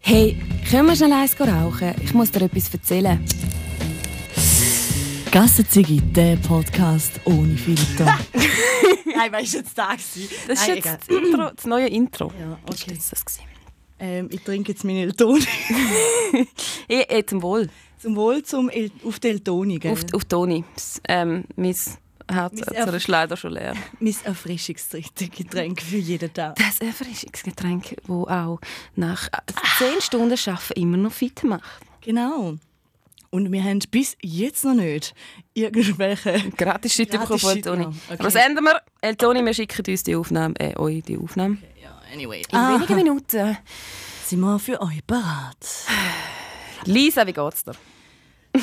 Hey, können wir schnell eins rauchen? Ich muss dir etwas erzählen. Gassenzigi, der Podcast ohne Filter. Nein, weißt du, jetzt da gewesen? Das ist Nein, jetzt egal. das, Intro, das neue Intro. Ja, Das okay. das gewesen. Ähm, ich trinke jetzt meine Eltoni. Eh, eh, zum Wohl. Zum Wohl zum El auf die Eltoni, gell? Auf, auf Toni. Ähm, mein Herz Herz ist leider schon leer. Mein Erfrischungsgetränk für jeden Tag. Das Erfrischungsgetränk, das auch nach 10 Stunden Arbeiten immer noch fit macht. Genau. Und wir haben bis jetzt noch nicht irgendwelche... Gratis Shit bekommen von ja. Okay. Aber was ändern wir? Eltoni, wir schicken uns die Aufnahme, äh, euch die Aufnahme. Ja, anyway. In wenigen Minuten. sind wir für euch bereit. Lisa, wie geht's dir?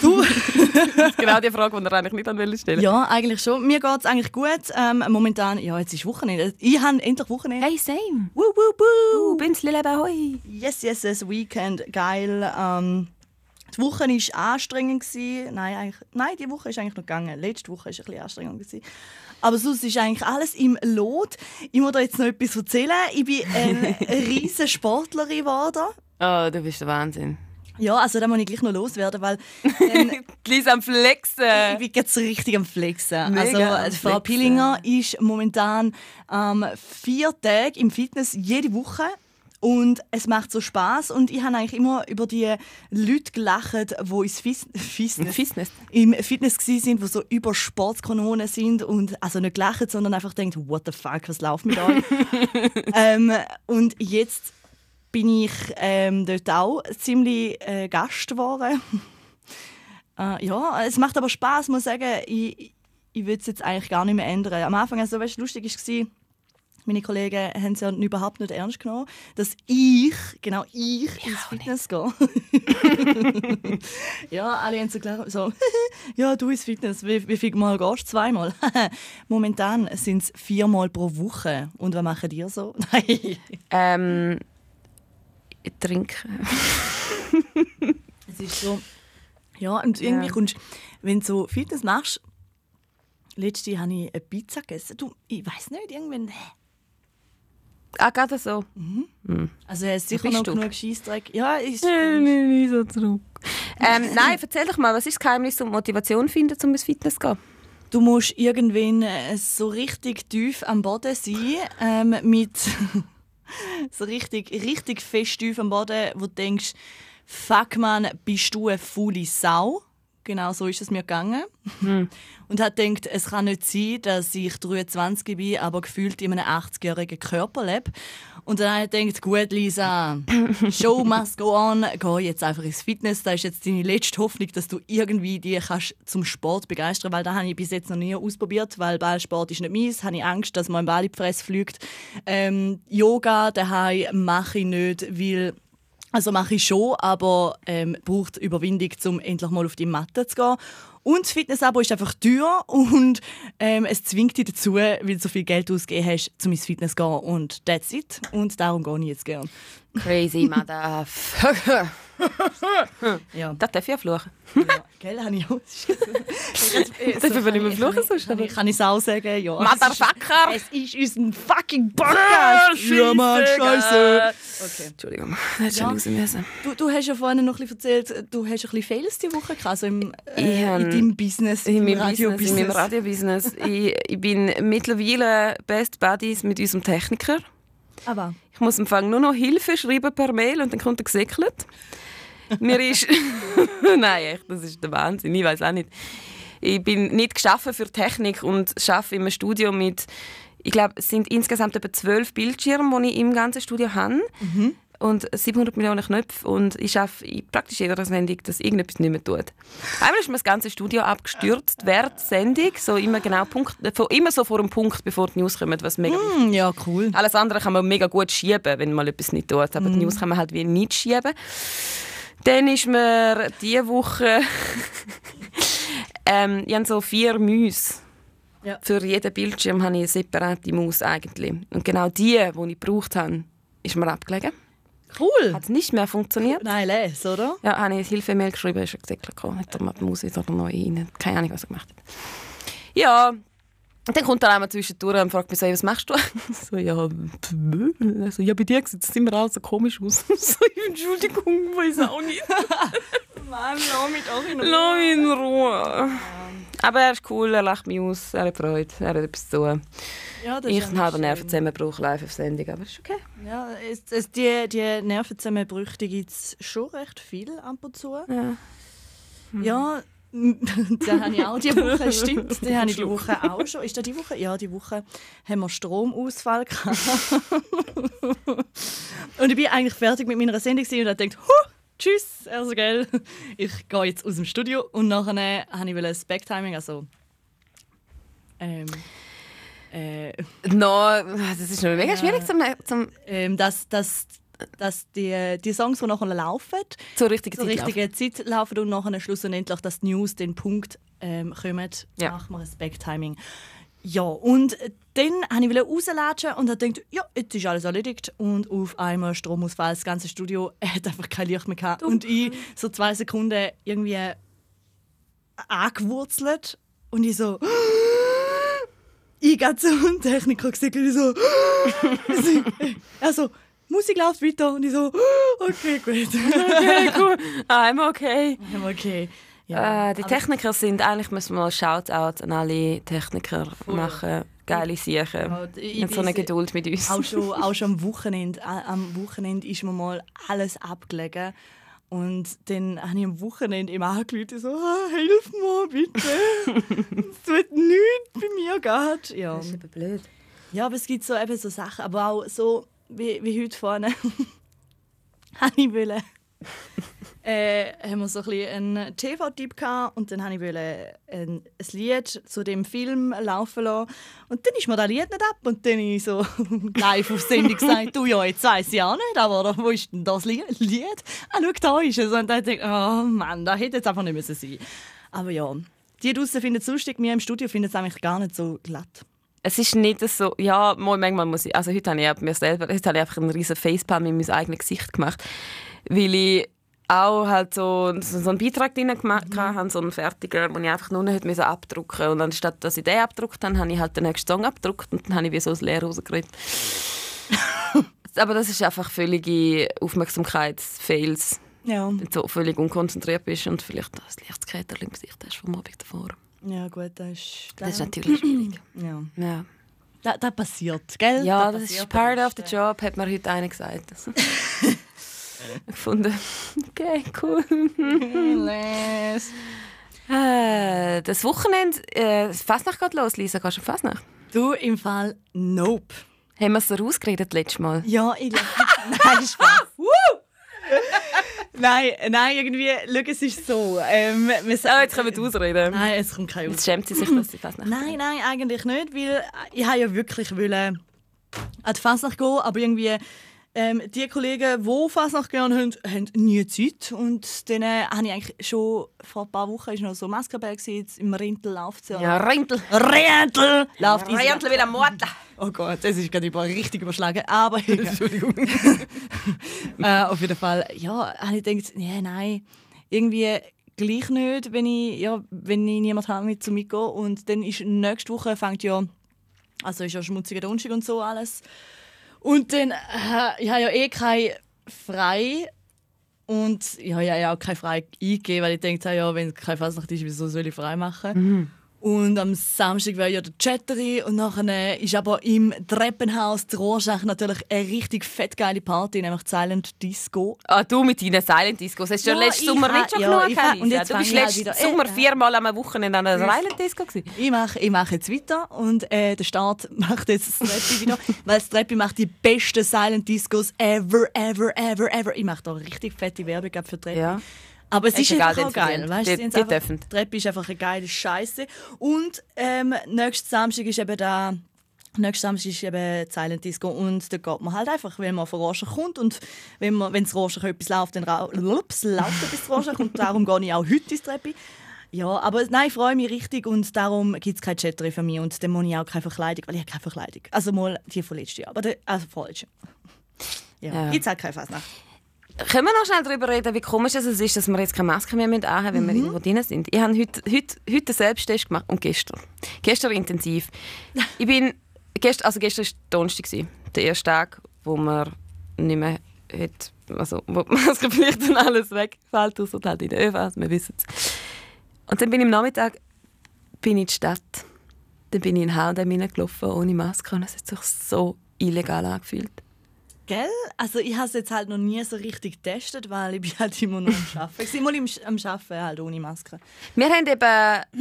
Du? das ist genau die Frage, die ihr eigentlich nicht an stellen Ja, eigentlich schon. Mir geht es eigentlich gut. Ähm, momentan, ja, jetzt ist Wochenende. Ich habe endlich Wochenende. Hey, same. Woo, woo, woo. Du, Bünzli leben, hoi. Yes, yes, yes, Weekend, geil. Ähm, die Woche war anstrengend. Gewesen. Nein, eigentlich, nein, die Woche ist eigentlich noch gegangen. Letzte Woche war ein bisschen anstrengend. Gewesen. Aber sonst ist eigentlich alles im Lot. Ich muss dir jetzt noch etwas erzählen. Ich bin eine riesige Sportlerin geworden. Oh, du bist der Wahnsinn. Ja, also da muss ich gleich noch loswerden, weil ähm, Lisa am Flexen. ich bin jetzt richtig am Flexen. Mega also äh, Frau Flexen. Pillinger ist momentan ähm, vier Tage im Fitness jede Woche. Und es macht so Spaß und ich habe eigentlich immer über die Leute gelacht, die ins Fis- Fitness, Fitness. im Fitness gsi sind, die so über Sportskanonen sind und also nicht gelacht, sondern einfach denkt, what the fuck, was läuft mit euch? ähm, und jetzt bin ich ähm, dort auch ziemlich äh, Gast geworden. äh, ja, es macht aber Spaß, muss ich sagen. Ich, ich würde es jetzt eigentlich gar nicht mehr ändern. Am Anfang, also weißt, lustig war, meine Kollegen haben es ja überhaupt nicht ernst genommen, dass ich, genau ich, ins Fitness gehe. ja, alle haben so klar so, ja, du ins Fitness, wie, wie viel Mal gehst du? Zweimal. Momentan sind es viermal pro Woche. Und was machen die so? Nein. Ähm, ich trinke. Es ist so, ja, und irgendwie Ja. kommst wenn du so Fitness machst, letzte habe ich eine Pizza gegessen. Du, ich weiß nicht, irgendwann, Ah, gerade so. also er ist sicher noch genug Scheissdreck. Ja, ist, nie so zurück. Ähm, nein, erzähl doch mal, was ist das Geheimnis und Motivation finden, um ins Fitness zu gehen? Du musst irgendwann äh, so richtig tief am Boden sein, ähm, mit so richtig, richtig fest tief am Boden, wo du denkst, fuck man, bist du eine faule Sau? Genau so ist es mir gegangen. Und hat gedacht, es kann nicht sein, dass ich 23 bin, aber gefühlt in einem 80-jährigen Körper lebe. Und dann habe ich gedacht, gut, Lisa, Show must go on, geh jetzt einfach ins Fitness. Das ist jetzt deine letzte Hoffnung, dass du irgendwie die kannst zum Sport begeistern weil das habe ich bis jetzt noch nie ausprobiert, weil Ballsport ist nicht meins. Habe ich Angst, dass man im Ball in die Fresse fliegt. Ähm, Yoga daheim mache ich nicht, weil also mache ich schon, aber ähm, braucht Überwindung, um endlich mal auf die Matte zu gehen. Und das Fitnessabo ist einfach teuer und ähm, es zwingt dich dazu, weil du so viel Geld ausgegeben hast, um ins Fitness zu gehen. Und that's it. Und darum gehe ich jetzt gerne. Crazy motherfucker. Ja. Das darf ich ja fluchen. ja. Gell, habe ich auch. Darf ich nicht mehr fluchen sonst? Kann ich, kann ich es auch sagen? Ja. Motherfucker! Es ist, es ist unser fucking Podcast! ja, Mann, Scheiße! Okay. Entschuldigung, das hätte schon Ja. raus müssen. Du, du hast ja vorhin noch ein bisschen erzählt, du hast ein bisschen Fails diese Woche gehabt, also im, Ich äh, in deinem Business, In im meinem Business, in meinem Radio-Business. Radiobusiness. ich, ich bin mittlerweile Best Buddies mit unserem Techniker. Aber Ich muss am Anfang nur noch Hilfe schreiben per Mail und dann kommt er gesäckelt. Mir ist... Nein, echt, das ist der Wahnsinn. Ich weiß auch nicht. Ich bin nicht geschaffen für Technik und arbeite im Studio mit... Ich glaube, es sind insgesamt etwa zwölf Bildschirme, die ich im ganzen Studio habe. Und 700 Millionen Knöpfe. Und ich schaffe in praktisch jeder Sendung, dass irgendetwas nicht mehr tut. Einmal ist mir das ganze Studio abgestürzt während der Sendung. So immer, genau Punkt, immer so vor dem Punkt, bevor die News kommen, was mega Hm, ja, cool. alles andere kann man mega gut schieben, wenn man etwas nicht tut. Aber die News kann man halt wie nicht schieben. Dann ist mir diese Woche. ähm, ich habe so vier Mäuse. Ja. Für jeden Bildschirm habe ich eine separate Maus eigentlich. Und genau die, die ich gebraucht habe, ist mir abgelegen. Cool. Hat nicht mehr funktioniert. Nein, les, oder? Ja, habe ich eine Hilfe-Mail geschrieben, ist er gesagt, hat er die Maus wieder neu rein. Keine Ahnung, was er gemacht hat. Ja, dann kommt er einmal zwischendurch und fragt mich so, was machst du? so, ja, also, ja, bei dir sieht es immer alles so komisch aus. so, Entschuldigung, weiß auch nicht. Mann, lass mich doch in Lass mich in Ruhe. Aber er ist cool, er lacht mich aus, er hat Freude, er hat etwas zu tun. Ja, Ich ist einen schön. Nervenzusammenbruch live auf Sendung, aber ist okay. Ja, es, es, die, die Nervenzusammenbrüche gibt es schon recht viel ab und zu. Ja. Ja, den habe ich auch die Woche, stimmt. Den habe ich die Woche auch schon. Ist das die Woche? Ja, die Woche haben wir Stromausfall gehabt. und ich bin eigentlich fertig mit meiner Sendung und habe gedacht, huh, tschüss, also gell, ich gehe jetzt aus dem Studio und nachher habe ich ein Backtiming, also ähm, äh, No, das ist noch mega schwierig zum, zum ähm, dass, dass, dass die, die Songs, die nachher laufen, zur richtigen zur Zeit laufen. Zeit laufen und nachher schlussendlich, dass die News den Punkt ähm, kommen, Ja. machen wir ein Backtiming. Ja, und dann wollte ich rauslatschen und habe gedacht, ja, jetzt ist alles erledigt. Und auf einmal Stromausfall, das ganze Studio hat einfach kein Licht mehr gehabt. Und ich so zwei Sekunden irgendwie angewurzelt und ich so... Ich gehe zum Techniker und ich so... also, Musik läuft weiter und ich so... Okay, gut. Okay, cool. I'm okay. okay. äh, die Techniker sind, eigentlich müssen wir mal Shoutout an alle Techniker machen. Geile Sachen. Ja, ich so eine Geduld mit uns. auch schon, auch schon am Wochenende. Am Wochenende ist mir mal alles abgelegen. Und dann habe ich am Wochenende immer angerufen, so, ah, hilf mir bitte. es tut nichts bei mir gerade. Ja. Das ist aber blöd. ja, aber es gibt so, eben so Sachen. Aber auch so, wie, wie heute vorne, wollen, äh, haben wir so ein bisschen einen TV-Tipp gehabt und dann habe ich wollen ein, ein Lied zu dem Film laufen lassen und dann ist mir das Lied nicht ab und dann habe ich so live auf Sendung gesagt, du ja, jetzt weiss ich auch nicht, aber wo ist denn das Lied? Ah, schau, da ist es. Und dann denke ich, oh Mann, das hätte jetzt einfach nicht müssen sein Aber ja, die draußen finden es lustig, wir im Studio finden es eigentlich gar nicht so glatt. Es ist nicht so, ja, mal, manchmal muss ich, also heute habe ich mir selber, heute habe ich einfach einen riesen Facepalm in mein eigenes Gesicht gemacht, weil ich auch halt so, so, einen Beitrag drin gemacht Mhm. habe, so einen fertigen, den ich einfach nur hätte abdrucken musste. Und anstatt dass ich den abgedruckt habe, habe ich halt den nächsten Song abgedruckt und dann habe ich wie so das Leer rausgeredet. Aber das ist einfach völlige Aufmerksamkeitsfails, Ja. wenn du so völlig unkonzentriert bist und vielleicht das Lichtskater im Gesicht hast vom Abend davor. Ja, gut, das ist. Das ist natürlich schwierig. Ja. Ja. Das, das passiert, gell? Ja, das ist passiert. part of the job, hat mir heute einer gesagt. Also. gefunden. Okay, cool. Les. Äh, das Wochenende, äh, das Fasnacht geht los, Lisa. Gehst du Fasnacht? Du im Fall Nope. Haben wir es so rausgeredet letztes Mal? Ja, ich glaube. nein, Spaß. Nein, nein, irgendwie, schau, es ist so. Ähm, wir Oh, jetzt können wir ausreden. Nein, es kommt kein Jetzt schämt sie sich, dass sie Fasnacht Nein, nein, eigentlich nicht, weil ich ja wirklich wollen an die Fasnacht gehen, aber irgendwie ähm, die Kollegen, die Fasnacht gerne haben, haben nie Zeit und dann äh, habe ich eigentlich schon vor ein paar Wochen ist noch so Maskenberg jetzt im Rintel läuft ja. Ja, Rentel. Rentel läuft easy. Rentel wieder Mord. Oh Gott, das ist gerade über richtig überschlagen. Aber Entschuldigung. äh, auf jeden Fall, ja, habe ich gedacht, nee, nein, irgendwie gleich nicht, wenn ich, ja, wenn ich niemanden habe mit zu mitgehen. Und dann ist nächste Woche fängt ja, also ist ja schmutziger Donnerstag und so alles. Und dann, äh, ich habe ja eh kein frei. Und ja, ja, ja, auch kein frei eingegeben, weil ich denke, ja, wenn es keine Fasnacht ist, wieso soll ich frei machen? Und am Samstag wäre ja der Chattery und nachher ist aber im Treppenhaus der Rorschach natürlich eine richtig fett geile Party, nämlich die Silent Disco. Ah, du mit deinen Silent Discos. Hast du Ja, letzten ich Sommer nicht schon ja, genug gehabt, jetzt Du bist halt letzten Sommer äh, viermal am Wochenende an einer Silent Disco gewesen. Ich mache, ich mache jetzt weiter und äh, der Staat macht jetzt das Treppi wieder, weil das Treppi macht die besten Silent Discos ever, ever, ever, ever. Ich mache da richtig fette Werbung für Treppi. Ja. Aber es Ist ist, einfach auch geil. Weißt, Die- die einfach-. Die Treppe ist einfach eine geile Scheiße. Und ähm, nächsten Samstag ist eben da. Nächsten Samstag ist eben Silent Disco und da geht man halt einfach, wenn man von Rorschach kommt und wenn man, wenn das Rorschach etwas läuft, dann lups, läuft etwas Rorschach und darum gehe ich auch heute ins Treppi. Ja, aber nein, ich freue mich richtig und darum gibt es keine Chattery von mir und dann muss ich auch keine Verkleidung, weil ich habe keine Verkleidung. Also mal die von letztes Jahr, aber der, also falsch. Ja, Ja. gibt es halt keine Fasnacht. Können wir noch schnell darüber reden, wie komisch es ist, dass wir jetzt keine Maske mehr anhaben wenn Mhm. wir irgendwo drin sind? Ich habe heute, heute, heute einen Selbsttest gemacht und gestern. Gestern intensiv. Ich bin, gestern, also gestern war Donnerstag, der erste Tag, wo man nicht mehr hat, also wo die Maskenpflicht und alles wegfällt, außer halt in den ÖVs, wir wissen es. Und dann bin ich am Nachmittag bin ich in die Stadt. Dann bin ich in H&M reingelaufen, ohne Maske und es hat sich so illegal angefühlt. Gell? Also ich habe es jetzt halt noch nie so richtig getestet, weil ich bin halt immer noch am Arbeiten. Ich war mal im, am Arbeiten halt ohne Maske. Wir haben, eben,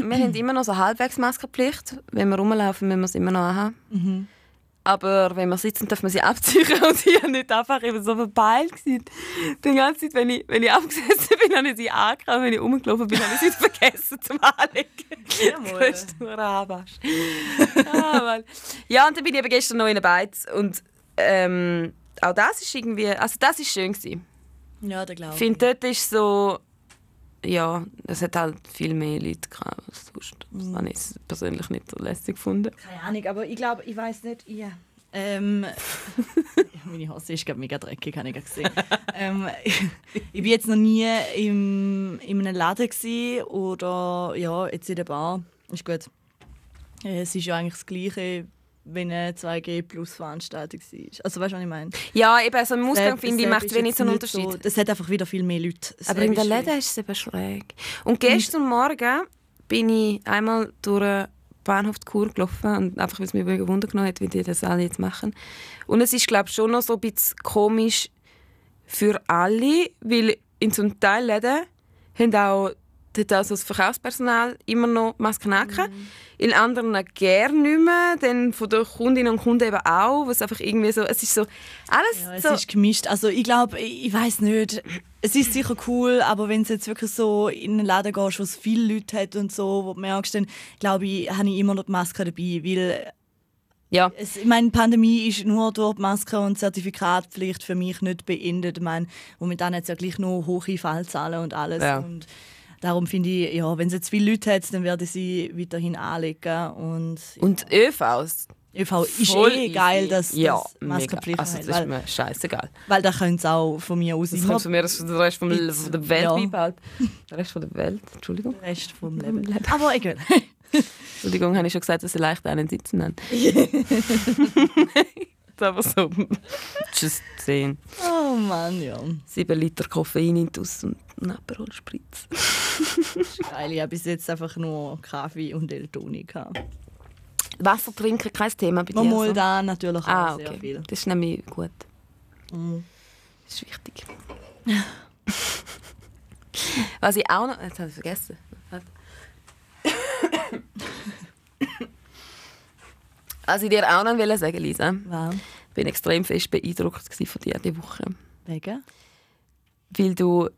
wir haben immer noch so halbwegs Maskenpflicht. Wenn wir rumlaufen, müssen wir es immer noch haben. Aber wenn wir sitzen, dürfen wir sie abziehen und ich war nicht einfach eben so verpeilt. gewesen. Die ganze Zeit, wenn ich, wenn ich abgesessen bin, habe ich sie angekommen. Wenn ich rumgelaufen bin, habe ich sie vergessen zum Anlegen. Jawohl. Größte Rabasch. ah, Mann. ja, und dann bin ich eben gestern noch in der Beiz. Und ähm, auch das ist irgendwie, also das ist schön gewesen. Ja, der glaube Ich finde, dort ist so. Ja, es hat halt viel mehr Leute gehabt als sonst. Das habe ich persönlich nicht so lässig gefunden. Keine Ahnung, aber ich glaube, ich weiß nicht, ich, ähm, meine Hose ist glaub, mega dreckig, habe ich gerade gesehen. ähm, ich bin jetzt noch nie im, in einem Laden gewesen oder ja, jetzt in der Bar. Ist gut. Äh, Es ist ja eigentlich das Gleiche, wenn eine 2G plus Veranstaltung war. Also weißt du, was ich meine? Ja, eben, also im Ausgang finde ich, macht es wenig so einen Unterschied. So, es hat einfach wieder viel mehr Leute. Aber Sepp in der ist Läden ist es eben schräg. Und gestern Morgen bin ich einmal durch den Bahnhof die Kur gelaufen und einfach, weil es mich wirklich Wunder genommen hat, wie die das alle jetzt machen. Und es ist, glaube ich, schon noch so ein bisschen komisch für alle, weil in zum Teil Läden haben auch dort also das Verkaufspersonal immer noch Masken angehabt. Mhm. In anderen gerne nicht mehr, dann von den Kundinnen und Kunden eben auch, was einfach irgendwie so, es ist so, alles Ja, es so... ist gemischt. Also ich glaube, ich, ich weiß nicht. Es ist sicher cool, aber wenn du jetzt wirklich so in einen Laden gehst, wo es viele Leute hat und so, wo du merkst, dann glaube ich, habe ich immer noch die Maske dabei, weil ja. es, ich meine, die Pandemie ist nur durch die Maske und Zertifikatpflicht für mich nicht beendet. Ich meine, momentan hat es ja gleich noch hohe Fallzahlen und alles. Ja. Und darum finde ich, ja, wenn es jetzt viele Leute hat, dann werde ich sie weiterhin anlegen. Und Und ÖVs, ÖV ist Voll eh geil, dass ja, das Maskenpflicht. Also das ist mir scheißegal. weil da können es auch von mir aus Das kommt von mir aus der Rest vom, von der Welt ja. beibehalten. Der Rest von der Welt, Entschuldigung. den Rest vom Leben. Leben. Aber egal. Entschuldigung, habe ich schon gesagt, dass sie leicht einen sitzen haben. Aber so. Just 10. Oh Mann, ja. 7 Liter Koffein in und ein Aperol Spritz. Geil, ich habe bis jetzt einfach nur Kaffee und Eltoni gehabt. Wasser trinken, kein Thema bei dir. Mal so? da natürlich auch Ah, sehr okay. viel. Das ist nämlich gut. Mhm. Das ist wichtig. Was ich auch noch. Jetzt habe ich vergessen. Was ich dir auch noch wollte sagen Lisa, Wow. ich bin extrem fest beeindruckt von dir diese Woche. Wegen? Weil du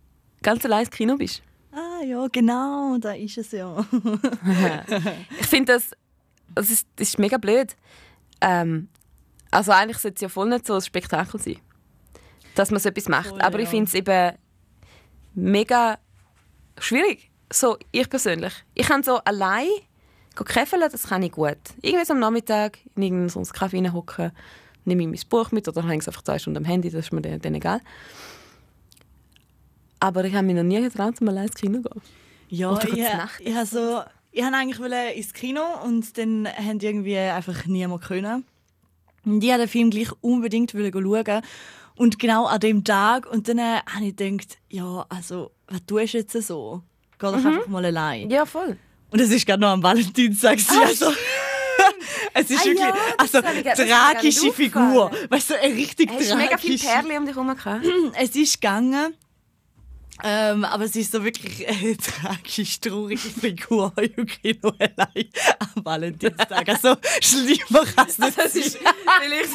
ganz allein ins Kino bist. Ah ja, genau, da ist es ja. Ich finde das, das, ist, das ist mega blöd. Ähm, also eigentlich sollte es ja voll nicht so ein Spektakel sein, dass man so etwas macht. Voll, Aber ich finde es eben mega schwierig. So, ich persönlich. Ich kann so allein käfeln, das kann ich gut. Irgendwie so am Nachmittag in irgendeinen Kaffee hocken, nehme ich mein Buch mit oder hänge es einfach zwei Stunden am Handy, das ist mir dann, egal. Aber ich habe mich noch nie getraut, zum allein ins Kino zu gehen. Ja, Oder ich, Nacht. ich habe so, ich habe eigentlich wollte ins Kino und dann haben irgendwie einfach niemand können. Und ich wollte den Film gleich unbedingt schauen. Und genau an dem Tag. Und dann äh, habe ich gedacht, ja, also, was tust du jetzt so? Geh doch einfach mal allein. Ja, voll. Und es ist gerade noch am Valentinstag. gewesen, also, es ist Ah wirklich ja, also, tragische Figur. Weißt du, eine richtig Hast du mega viele tragische Perlen um dich herum gehabt? es ist gegangen. Ähm, aber es ist so wirklich eine tragisch traurige Figur im Kino allein am Valentinstag. Also schlimmer kann es nicht Das ist vielleicht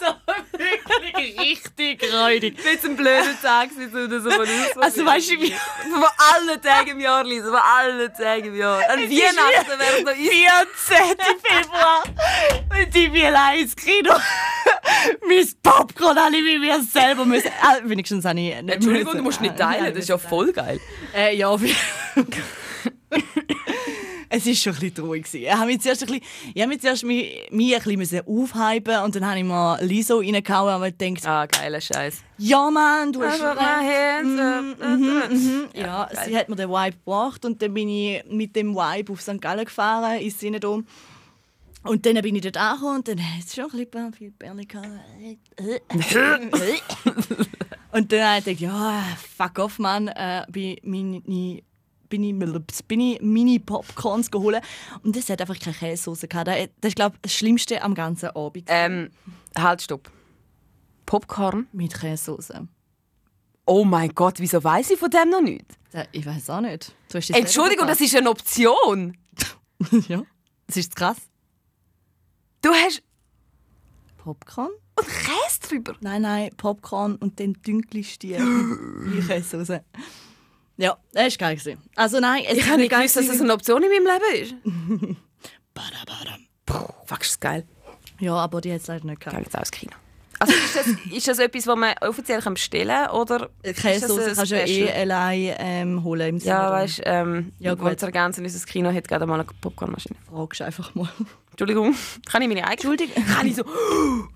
so wirklich richtig räudig. jetzt ein blöder Tag sein oder so. von uns. Also weißt du, wie Von allen Tagen im Jahr, Lisa, von allen Tagen im Jahr. An Weihnachten wäre es noch easy. 14. Februar und ich allein ins Kino. mein Popcorn ich mit mir selber müssen. Ah, wenigstens habe ich nicht Entschuldigung, du musst nicht Ah, teilen, das ist ja voll geil. Äh, ja, Es war schon ein bisschen traurig. gewesen. Ich habe mich zuerst ein bisschen, ich habe mich zuerst mich, mich ein bisschen aufhypen und dann habe ich mal Liso reingehauen und ich gedacht, Ah, geiler Scheiß. ja Mann, du hast recht. hands up. Mhm, ja, sie hat mir den Vibe gebracht und dann bin ich mit dem Vibe auf St. Gallen gefahren, ins Sinedom. Und dann bin ich dort angekommen und dann hat es schon ein bisschen viel gehabt. Und dann habe ich gedacht, ja, fuck off, Mann, äh, bin, meine, bin ich, bin ich Mini-Popcorns geholt und es hat einfach keine Käsesauce gehabt. Das ist, glaube ich, das Schlimmste am ganzen Abend. Ähm, halt, stopp. Popcorn? Mit Käsesauce. Oh mein Gott, wieso weiß ich von dem noch nicht? Ich weiß auch nicht. Entschuldigung, das ist eine Option. ja, das ist krass. Du hast Popcorn? und Käse drüber. Nein, nein, Popcorn und dann dünkelst die Käsesauce. Ja, das war geil. gewesen. Also nein, es Ich habe nicht geil gewusst, dass das eine Option in meinem Leben ist. Badabadam. Fuck, ist das geil. Ja, aber die hat es leider nicht Geil, gehabt. jetzt auch ins Kino. Also ist das, ist das etwas, was man offiziell kann bestellen kann? Oder Käsesauce ein kannst du ja eh allein ähm, holen im Sinne. Ja, weißt du, ähm, Ja, gut. ergänzen, unser Kino hat gerade mal eine Popcornmaschine. Fragst einfach mal. Entschuldigung, kann ich meine eigene? Entschuldigung. Kann ich so...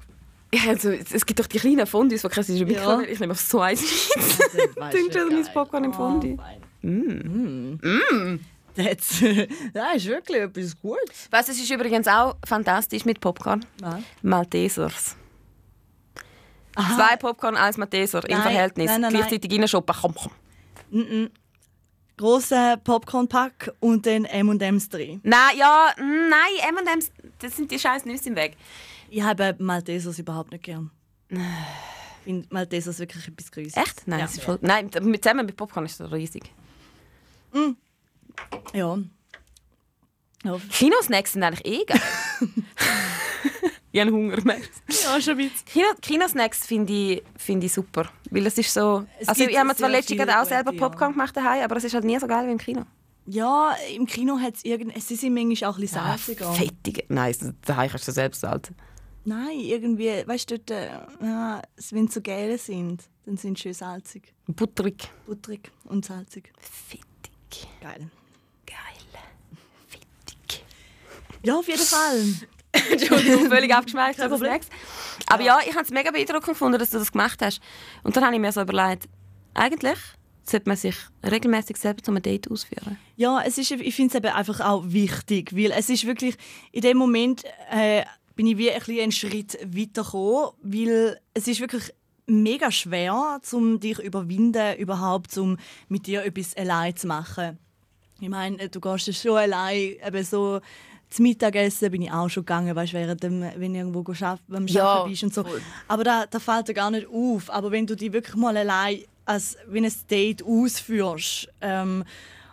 Ja, also, es gibt doch die kleinen Fondues, die kannst du in Ja. Ich nehme auf so eins mit. Dünnt das mein Popcorn im Fondue. Mm. Das, das ist wirklich etwas Gutes. Weißt du, es ist übrigens auch fantastisch mit Popcorn. Nein. Maltesers. Zwei Popcorn, eins Malteser im Nein, Verhältnis. nein, nein. Gleichzeitig reinschoppen. Komm, komm. Grosser Popcorn-Pack und dann M&M's drin. Nein, ja, mm, nein, M&M's, das sind die scheiß Nüsse im Weg. Ich habe Maltesers überhaupt nicht gern. Ich finde Maltesers wirklich etwas Grüßes. Echt? Nein, Ja. ist voll, nein mit, zusammen mit Popcorn ist das riesig. Ja. Ja, Kinosnacks sind eigentlich eh geil. ich habe Hunger, merkst ja schon ein bisschen. Kino, Kinosnacks finde ich, find ich super. Weil es ist so... Es also ich habe mir zwar letztens auch selber gute, ja. Popcorn gemacht daheim, aber es ist halt nie so geil wie im Kino. Ja, im Kino hat es irgend... Sie sind manchmal auch ein bisschen Ah, salziger. fettige. Nein, das- daheim kannst du selbst salzen. Nein, irgendwie, weißt du, dort, äh, ja, wenn sie so gelbe sind, dann sind sie schön salzig. Butterig. Butterig und salzig. Fettig. Geil. Geil. Fettig. Ja, auf jeden Fall. Entschuldigung, völlig Problem. Snacks. Aber ja, ich habe es mega beeindruckend gefunden, dass du das gemacht hast. Und dann habe ich mir so überlegt, eigentlich sollte man sich regelmäßig selber zu einem Date ausführen. Ja, es ist, ich finde es eben einfach auch wichtig, weil es ist wirklich, in dem Moment äh, bin ich wie ein bisschen einen Schritt weitergekommen, weil es ist wirklich mega schwer, um dich überwinden, überhaupt um mit dir etwas allein zu machen. Ich meine, du gehst ja schon allein, eben so zum Mittagessen bin ich auch schon gegangen, weißt, während dem, wenn du irgendwo schaff, beim Ja, Arbeiten bist und so. Aber da, da fällt dir gar nicht auf. Aber wenn du die wirklich mal allein als wenn ein Date ausführst ähm,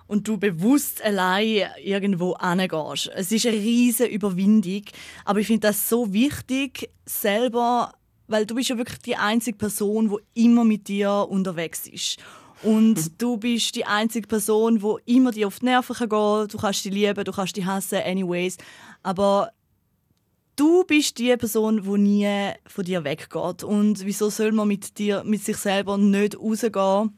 und du bewusst allein irgendwo angehst, es ist eine riesige Überwindung. Aber ich finde das so wichtig, selber, weil du bist ja wirklich die einzige Person, die immer mit dir unterwegs ist. Und du bist die einzige Person, die immer dir auf die Nerven kann Du kannst die lieben, du kannst die hassen, anyways. Aber du bist die Person, die nie von dir weggeht. Und wieso soll man mit dir, mit sich selber nicht rausgehen?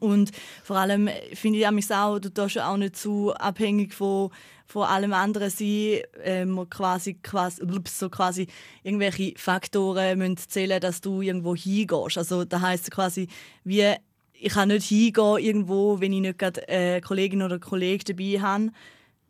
Und vor allem finde ich mich auch, du darfst auch nicht zu abhängig von, von allem anderen sein. Ähm, quasi, quasi, so quasi irgendwelche Faktoren müssen zählen, dass du irgendwo hingehst. Also da heißt quasi, wie ich kann nicht hingehen irgendwo, wenn ich nicht gerade eine Kollegin oder einen Kollegen dabei habe,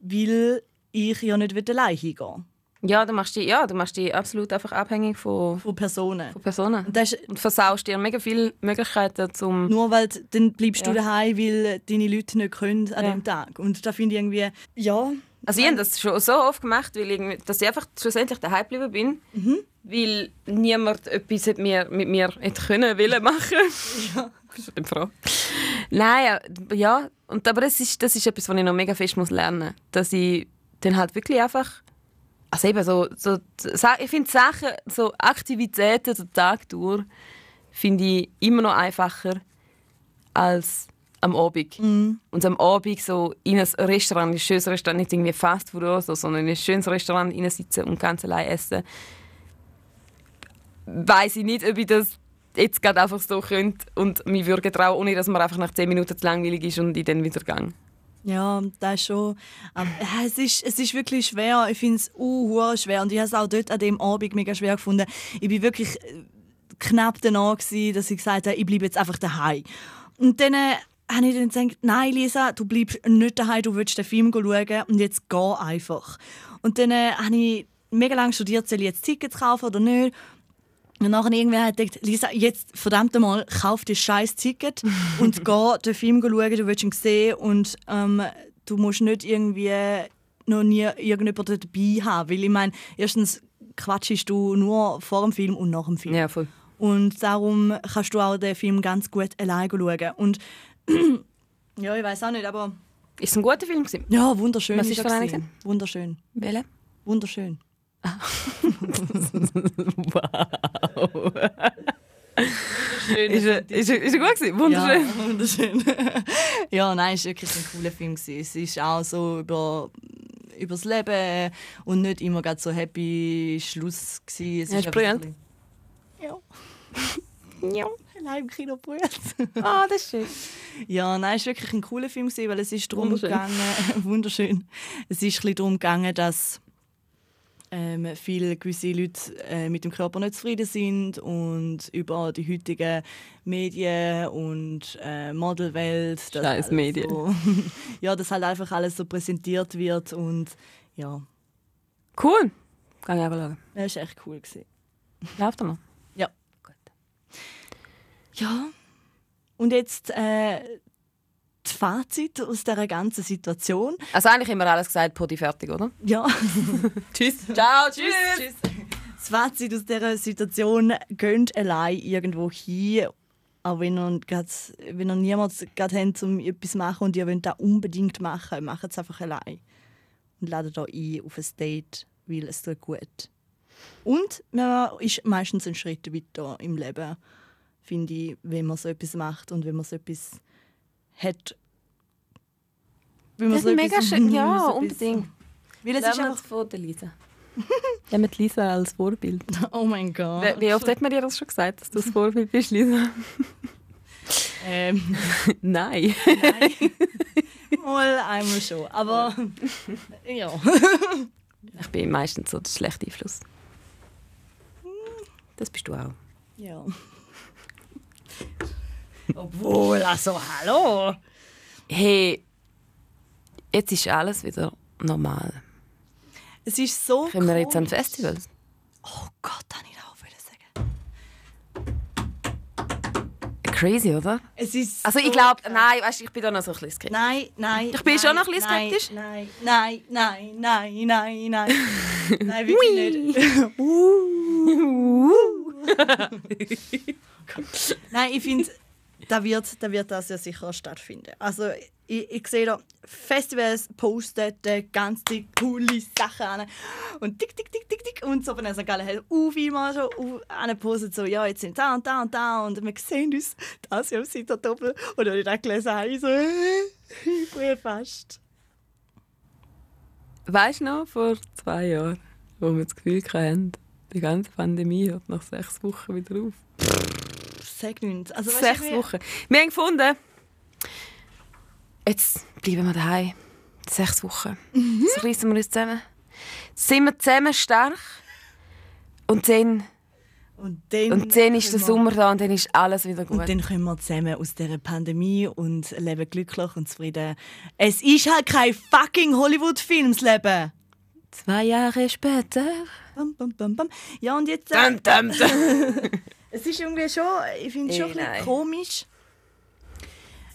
weil ich ja nicht allein hingehen Ja, du machst dich, ja, du machst dich absolut einfach abhängig von, von Personen. von Personen. Und das ist, Und versaust dir mega viele Möglichkeiten zum... nur weil dann bleibst Ja. du daheim, weil deine Leute nicht können an Ja. dem Tag. Und da finde ich irgendwie, ja, Also ich habe das schon so oft gemacht, weil irgendwie, dass ich einfach schlussendlich daheim geblieben bin, Mhm. weil niemand etwas hat mir, mit mir hätte können, wollen machen. Ja. Das ist eine Frage. Nein, ja, ja. Und, aber das ist, das ist etwas, was ich noch mega fest muss lernen muss. Dass ich dann halt wirklich einfach... Also eben so, so ich finde Sachen, so Aktivitäten den Tag durch, finde ich immer noch einfacher als am Abend. Und am Abend so in ein Restaurant, ein schönes Restaurant, nicht irgendwie Fastfood oder so, sondern in ein schönes Restaurant sitzen und ganz allein essen. Weiß ich nicht, ob ich das jetzt gerade einfach so könnte und mich würde trauen, ohne dass mir einfach nach 10 Minuten zu langweilig ist und ich dann wieder gehe. Ja, das schon. Aber, ja, es, ist, es ist wirklich schwer. Ich finde es uh, schwer. Und ich habe es auch dort an dem Abend mega schwer gefunden. Ich bin wirklich äh, knapp danach, gewesen, dass ich gesagt habe, ich bleibe jetzt einfach daheim. Und dann äh, habe ich dann gesagt, nein, Lisa, du bleibst nicht daheim, du willst den Film schauen und jetzt geh einfach. Und dann äh, habe ich mega lange studiert, soll ich jetzt Tickets kaufen oder nicht. Und nachher irgendwer hat gedacht, Lisa, jetzt verdammt mal, kauf dir scheiß Ticket und geh den Film schauen, du willst ihn sehen und ähm, du musst nicht irgendwie noch nie irgendjemanden dabei haben. Weil ich meine, erstens quatschst du nur vor dem Film und nach dem Film. Ja, voll. Und darum kannst du auch den Film ganz gut alleine schauen. Und ja, ich weiß auch nicht, aber Ist es ein guter Film gewesen? ja, wunderschön. Was ist ist er gewesen. Wunderschön. Welcher? Wunderschön. Ist er, ist er, ist er gut gewesen? Wunderschön. Ja, wunderschön. ja, nein, es war wirklich ein cooler Film. gewesen. Es ist auch so über über das Leben und nicht immer so happy Schluss gewesen. Es Ja, ist brillant. bisschen- Ja. Ja, allein im Kino brüllt. Ah, das ist schön. Ja, nein, es war wirklich ein cooler Film, gewesen, weil es ist darum Wunderschön. gegangen, wunderschön, es ist ein bisschen darum gegangen, dass ähm, viele gewisse Leute äh, mit dem Körper nicht zufrieden sind und über die heutigen Medien und äh, Modelwelt. Scheiß Medien. So, ja, dass halt einfach alles so präsentiert wird und ja, Cool. Kann ich auch schauen. das war echt cool. Gewesen. Läuft er noch? Ja. Gut. Ja. Und jetzt äh, das Fazit aus dieser ganzen Situation. Also eigentlich immer alles gesagt, Podi fertig, oder? Ja. Tschüss. Ciao, tschüss. Das Fazit aus dieser Situation, geht allein irgendwo hin, auch wenn ihr, grad, wenn ihr niemanden gerade habt, um etwas zu machen und ihr wollt das unbedingt machen, macht es einfach allein. Und ladet euch ein auf ein Date, weil es tut gut. Und man ist meistens einen Schritt weiter im Leben, finde ich, wenn man so etwas macht und wenn man so etwas hat. Wenn Das ist so mega etwas- schön. Ja, man so unbedingt. Weil es ist einfach, von der Lisa. Nehmen die Lisa als Vorbild. oh mein Gott. Wie, wie oft hat man dir das schon gesagt, dass du das Vorbild bist, Lisa? Ähm, Nein. mal einmal schon. Aber ja. Ich bin meistens so der schlechte Einfluss. Das bist du auch. ja. Obwohl, also hallo. Hey, jetzt ist alles wieder normal. Es ist so. Können wir jetzt an. Festivals? Oh Gott, kann ich auch wieder sagen. Crazy, oder? Es ist. Also so ich glaube, nein, weißt, du, ich bin da noch so ein bisschen skeptisch. Nein, nein. Ich bin nein, schon noch ein bisschen nein, skeptisch. Nein, nein, nein, nein, nein, nein. nein, wirklich nicht. Uh. Nein, ich finde, da wird, da wird das ja sicher stattfinden. Also ich, ich sehe da Festivals posten die ganze coole Sachen an und tick, tick, tick, tick, tick und so von der St. Gallen hat viel mal schon angepostet, so ja, jetzt sind da und da und da und wir sehen uns das ja auf Seite Doppel und als ich das gelesen habe, ich so, äh, ich bin fast. Weißt du noch, vor zwei Jahren, wo wir das Gefühl hatten, die ganze Pandemie hört nach sechs Wochen wieder auf. Sag nichts. Also, weißt Sechs Wochen. Wir haben gefunden, jetzt bleiben wir daheim. Sechs Wochen. Mhm. Jetzt reissen wir uns zusammen. Sind wir zusammen stark. Und dann, Und dann, und dann ist der Sommer da und dann ist alles wieder gut. Und dann kommen wir zusammen aus dieser Pandemie und leben glücklich und zufrieden. Es ist halt kein fucking Hollywood-Film, das Leben. Zwei Jahre später. Bam, bam, bam, bam. Ja, und jetzt. Äh, Dum, dum, dum. es ist irgendwie schon. Ich finde es schon Ey, ein bisschen komisch.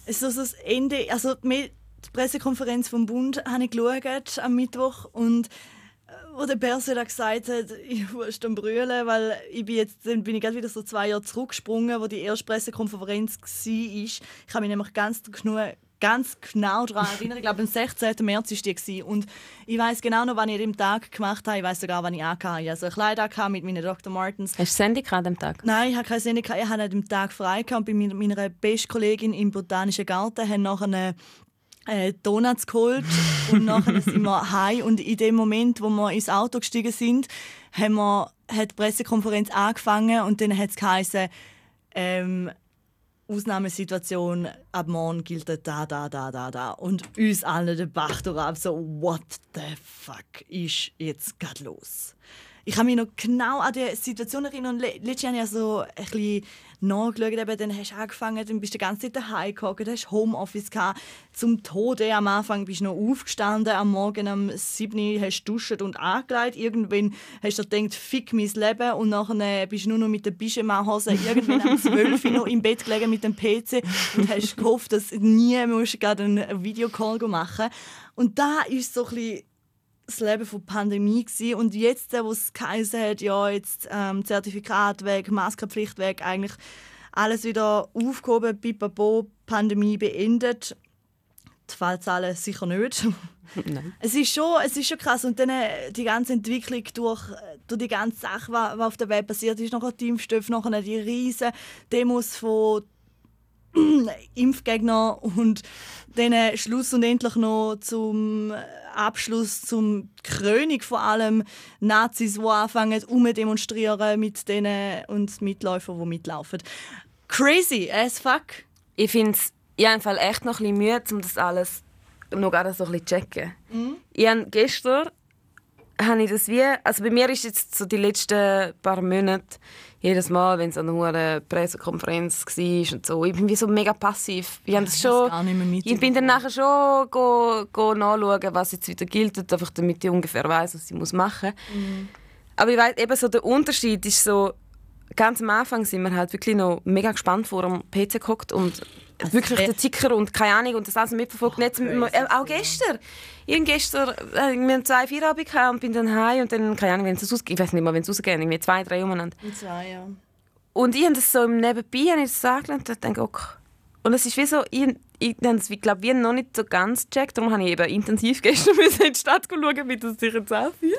Es ist so das Ende. Also, die Pressekonferenz vom Bund habe ich geschaut am Mittwoch und äh, wo der Berse da gesagt hat, ich muss dann brüllen, weil ich bin jetzt, dann bin ich gerade wieder so zwei Jahre zurückgesprungen, wo die erste Pressekonferenz war. Ich kann mich nämlich ganz genau, ganz genau daran erinnern. Ich glaube, am 16. März war die. Und ich weiß genau noch, wann ich an dem Tag gemacht habe. Ich weiß sogar, wann ich angehabt habe. Also ein Kleid angehabt mit meinen Dr. Martens. Hast du Sandy gerade am Tag? Nein, ich habe keine Sendung. Ich hatte an dem Tag frei und bei meiner, meiner besten Kollegin im Botanischen Garten haben nachher eine äh, Donuts geholt und nachher sind wir heim und in dem Moment, wo wir ins Auto gestiegen sind, haben wir, hat die Pressekonferenz angefangen und dann hat es geheißen, ähm, Ausnahmesituation, ab morgen gilt da, da, da, da, da. Und uns alle den Bach ab, so, what the fuck ist jetzt gerade los? Ich kann mich noch genau an die Situation erinnern. Letztes Jahr habe ich so ein bisschen nachgeschaut. Eben, dann hast du angefangen, dann bist du die ganze Zeit daheim gekommen, du hast Homeoffice gehabt. Zum Tode am Anfang bist du noch aufgestanden, am Morgen um 7 Uhr hast du duscht und angelegt. Irgendwann hast du gedacht, fick mein Leben und nachher bist du nur noch mit der Pyjama-Hose irgendwann um 12 Uhr noch im Bett gelegen mit dem PC und hast gehofft, dass du nie musst gerade einen Videocall machen Und da ist so ein bisschen das Leben von Pandemie gewesen. und jetzt, wo es geheißen hat, ja jetzt ähm, Zertifikat weg, Maskenpflicht weg, eigentlich alles wieder aufgehoben, pipapo, Pandemie beendet. Die Fallzahlen sicher nicht. Nein. Es ist schon, es ist schon krass und dann äh, die ganze Entwicklung durch, durch die ganze Sache, was, auf der Welt passiert ist, nachher die Impfstoffe, nachher die riesen Demos von Impfgegner und dann Schluss und endlich noch zum Abschluss zum Krönung vor allem Nazis, die anfangen demonstrieren mit denen und Mitläufern, die mitlaufen. Crazy as fuck. Ich finde es jedenfalls echt noch ein bisschen Mühe, um das alles noch gerade so ein bisschen zu checken. Mhm. Ich habe gestern habe ich das wie, also bei mir ist jetzt so die letzten paar Monate jedes Mal, wenn es eine hohe Pressekonferenz war und so, ich bin wie so mega passiv. Ich, das schon, ich bin dann nachher schon go, go nachschauen, was jetzt wieder gilt, einfach damit ich ungefähr weiß, was ich machen muss. Mhm. Aber ich weiß eben so der Unterschied ist so, ganz am Anfang sind wir halt wirklich noch mega gespannt vor dem PC gehockt und also wirklich der Zicker und keine Ahnung und das alles mitverfolgt. Oh, Nicht, äh, auch gestern. Ich gestern äh, wir haben zwei Feierabend und bin dann heim und dann, keine Ahnung, wenn es ausgeht, ich weiß nicht mehr, wenn es rausgeht, irgendwie zwei, drei umeinander. Zwei, ja. Und ich habe das so im Nebenbei habe ich das angelernt und dachte, okay. Und es ist wie so, ich, ich habe es, glaube ich, noch nicht so ganz gecheckt, darum habe ich eben intensiv gestern in die Stadt schauen, wie das sich jetzt anfühlt.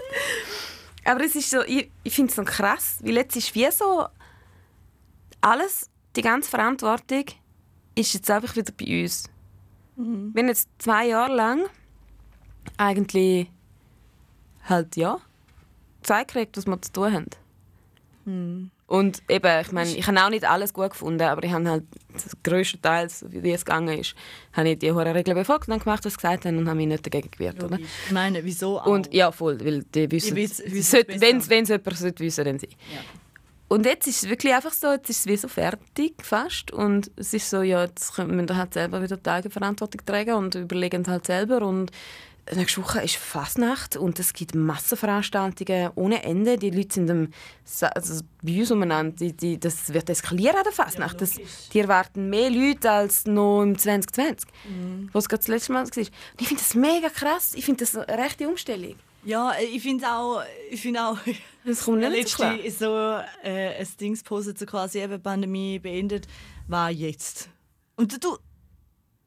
Aber es ist so, ich, ich finde es so krass, weil jetzt ist wie so alles, die ganze Verantwortung ist jetzt einfach wieder bei uns. Mhm. Wir haben jetzt zwei Jahre lang eigentlich halt ja Zeit gekriegt, was wir zu tun haben. Mhm. Und eben, ich meine, ich habe auch nicht alles gut gefunden, aber ich habe halt größtenteils, wie es gegangen ist, habe ich die hohen Regeln befolgt und dann gemacht, was sie gesagt haben und habe mich nicht dagegen gewehrt. Oder? Ich meine, wieso auch? Und, ja, voll, weil die wissen, wenn es jemand wissen dann sie. Ja. Und jetzt ist es wirklich einfach so, jetzt ist es wie so fertig fast und es ist so, ja, jetzt müssen wir halt selber wieder die Eigenverantwortung tragen und überlegen es halt selber und nächste Woche ist Fasnacht und es gibt Massenveranstaltungen ohne Ende. Die Leute sind am, also bei uns umeinander, die, die, das wird eskalieren an der Fasnacht. Ja, die erwarten mehr Leute als noch im 2020, mhm. was gerade das letzte Mal war. Und ich finde das mega krass. Ich finde das eine rechte Umstellung. Ja, ich finde auch, ich finde auch, das kommt nicht so, so äh, ein Dings postet so quasi eben Pandemie beendet, war jetzt. Und du,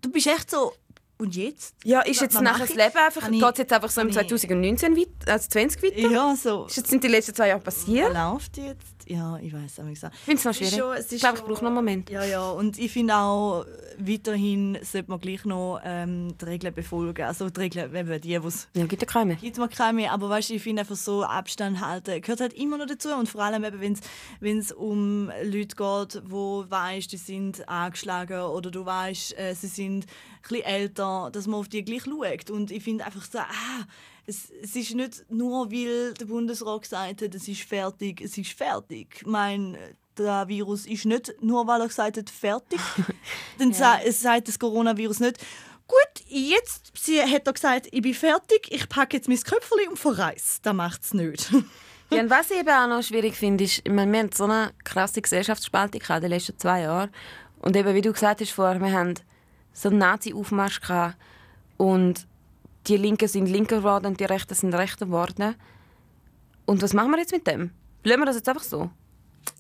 du bist echt so, und jetzt? Ja, ist jetzt nachher das Leben einfach, geht es jetzt einfach so im 2019 weit, also 20 weiter? Ja, so. Ist jetzt sind die letzten zwei Jahre passiert? Läuft jetzt? Ja, ich weiß auch nicht. Ich finde es noch schwierig. Schon, ich glaube, ich brauche noch einen Moment. Ja, ja, und ich finde auch, weiterhin sollte man gleich noch ähm, die Regeln befolgen. Also die Regeln, eben die, die es... Ja, gibt ja keine. Gibt es keine mehr, aber weißt, ich finde einfach so, Abstand halten gehört halt immer noch dazu und vor allem wenn es um Leute geht, wo weißt, die sind angeschlagen oder du weißt, äh, sie sind ein bisschen älter, dass man auf die gleich schaut. Und ich finde einfach so, ah, es, es, ist nicht nur, weil der Bundesrat gesagt hat, es ist fertig, es ist fertig. Mein, der Virus ist nicht nur, weil er gesagt hat, fertig. Dann ja. sagt das Coronavirus nicht, gut, jetzt sie hat er gesagt, ich bin fertig, ich packe jetzt mein Köpfchen und verreise. Das macht es nicht. ja, und was ich eben auch noch schwierig finde, ist, ich meine, wir haben so eine krasse Gesellschaftsspaltung in den letzten zwei Jahren. Und eben, wie du gesagt hast vorher, wir haben so einen Nazi-Aufmarsch und die Linken sind linker geworden und die Rechten sind rechter geworden. Und was machen wir jetzt mit dem? Bleiben wir das jetzt einfach so?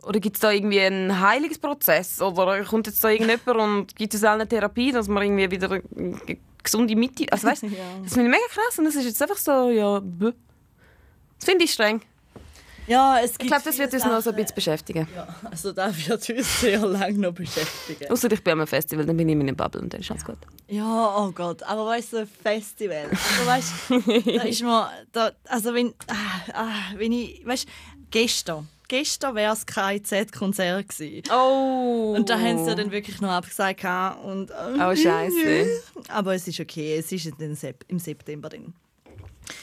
Oder gibt es da irgendwie einen Heilungsprozess? Oder kommt jetzt da irgendjemand und gibt es eine Therapie, dass man irgendwie wieder eine gesunde Mitte... Also weißt, ja. Das finde ich mega krass und das ist jetzt einfach so, ja... Das finde ich streng. Ja, es gibt ich glaube, das wird uns noch so ein bisschen beschäftigen. Ja, also das wird uns sehr lange noch beschäftigen. Außer ich bin am Festival, dann bin ich in meiner Bubble und dann ist alles gut. Ja, oh Gott, aber weißt du, ein Festival, also, weißt, da ist man, da, also wenn, ah, ah, wenn ich, weißt, gestern, gestern wäre das KIZ-Konzert gewesen. Oh! Und da haben sie dann wirklich noch abgesagt. Und, Oh, scheisse. Aber es ist okay, es ist im Sep- im September drin.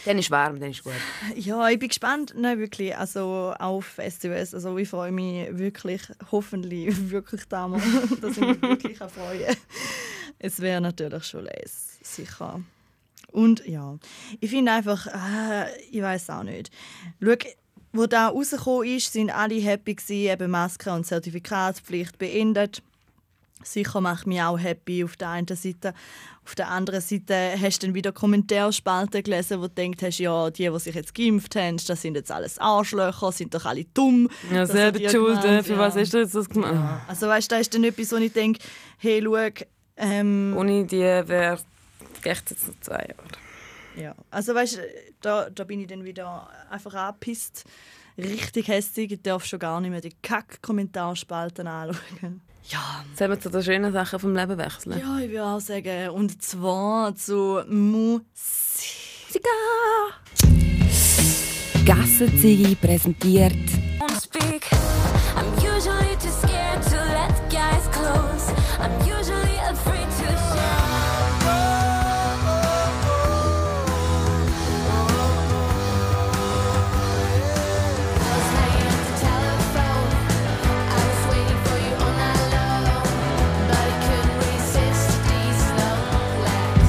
Dann ist warm, dann ist gut. Ja, ich bin gespannt. Nein, wirklich. Also auf Festivals. Also ich freue mich wirklich, hoffentlich wirklich damals, dass ich mich wirklich kann freuen Es wäre natürlich schon les, sicher. Und ja, ich finde einfach, äh, ich weiß auch nicht. Schau, wo da rausgekommen ist, sind alle happy gewesen, eben Maske- und Zertifikatspflicht beendet. Sicher macht mich auch happy auf der einen Seite. Auf der anderen Seite hast du dann wieder Kommentarspalten gelesen, wo du denkst, hast, ja, die, die sich jetzt geimpft haben, das sind jetzt alles Arschlöcher, sind doch alle dumm. Ja, selber schuld. gemeint, Für ja. was hast du jetzt das gemacht? Also weißt du, da ist dann etwas, wo ich denke, hey, schau, ähm, Ohne die wäre echt jetzt noch zwei Jahre. ja. Also weißt du, da, da bin ich dann wieder einfach angepisst. Richtig hässlich, ich darf schon gar nicht mehr die Kack-Kommentarspalten anschauen. Ja, Sollen wir zu den schönen Sachen vom Leben wechseln? ja, ich würde auch sagen, und zwar zu Musik. Gassenzigi präsentiert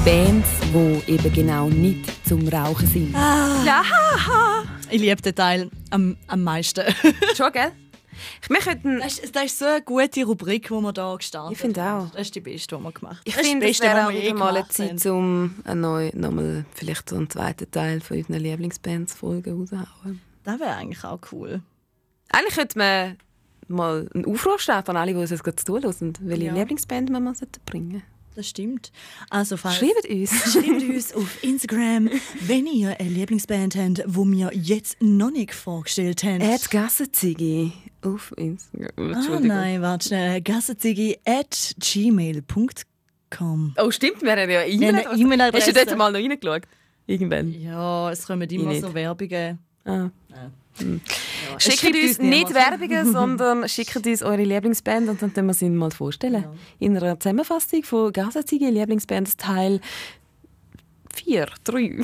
Bands, die eben genau nicht zum Rauchen sind. Ich liebe den Teil am, am meisten. Schon, gell? Ich, wir könnten, Das ist, das ist so eine gute Rubrik, die wir hier gestartet Ich finde haben. auch. Das ist die beste, die wir gemacht haben. ich finde, es wäre auch wieder mal eine haben. Zeit, um einen neuen, nochmal vielleicht so einen zweiten Teil von unseren Lieblingsbands-Folgen rauszuhauen. Das wäre eigentlich auch cool. Eigentlich könnte man mal einen Aufruf starten an alle, die uns jetzt gerade zuhören welche Ja. Lieblingsband wir mal bringen sollten. Das stimmt. Also, falls Schreibt uns. Schreibt uns auf Instagram, wenn ihr eine Lieblingsband habt, die wir jetzt noch nicht vorgestellt haben. At Gassenzigi auf Instagram. ah, nein, warte schnell. gassenzigi at gmail.com Oh, stimmt, wir haben ja E-Mail-Adresse. E-Mail-Adresse. Hast du dort mal noch reingeschaut? Irgendwann. Ja, es kommen immer Ich so. Werbungen. Ah. Ja, es Schickt uns nicht. Werbungen, sondern schickt uns eure Lieblingsband und dann können wir sie mal vorstellen. Ja. In einer Zusammenfassung von Gasenzige Lieblingsbands Teil 4, 3.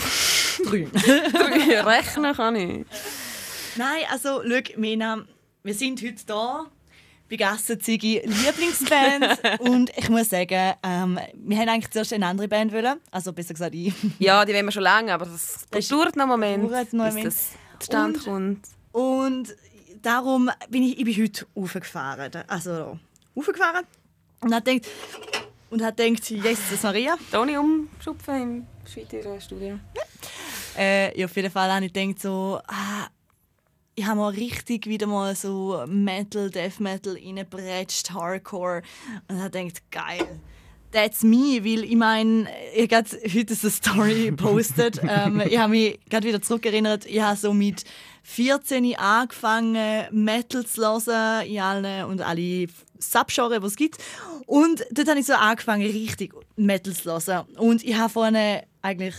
Drei. 3. Rechnen kann ich. Nein, also, schau, Mina, wir sind heute da bei Gassenzigi Lieblingsband und ich muss sagen, ähm, wir haben eigentlich zuerst eine andere Band wollen, also besser gesagt ich. Ja, die wollen wir schon lange, aber das, Das dauert noch einen Moment, noch einen bis Moment. das zustande kommt. Und darum bin ich, ich bin heute aufgefahren. Also aufgefahren und hat gedacht, und hat gedacht, Jesus Maria. Toni umschupfen im Schweizer Studio. Äh, ja, auf jeden Fall habe ich gedacht, so, ah, ich habe mal richtig wieder mal so Metal, Death Metal reingebretscht, Hardcore. Und habe gedacht, geil. That's me, weil ich meine, ich habe heute eine Story gepostet. ähm, ich habe mich gerade wieder zurückerinnert, ich habe so mit 14 angefangen, Metal zu hören, in allen und alle Subgenres, die es gibt. Und dort habe ich so angefangen, richtig Metal zu hören. Und ich habe vorne eigentlich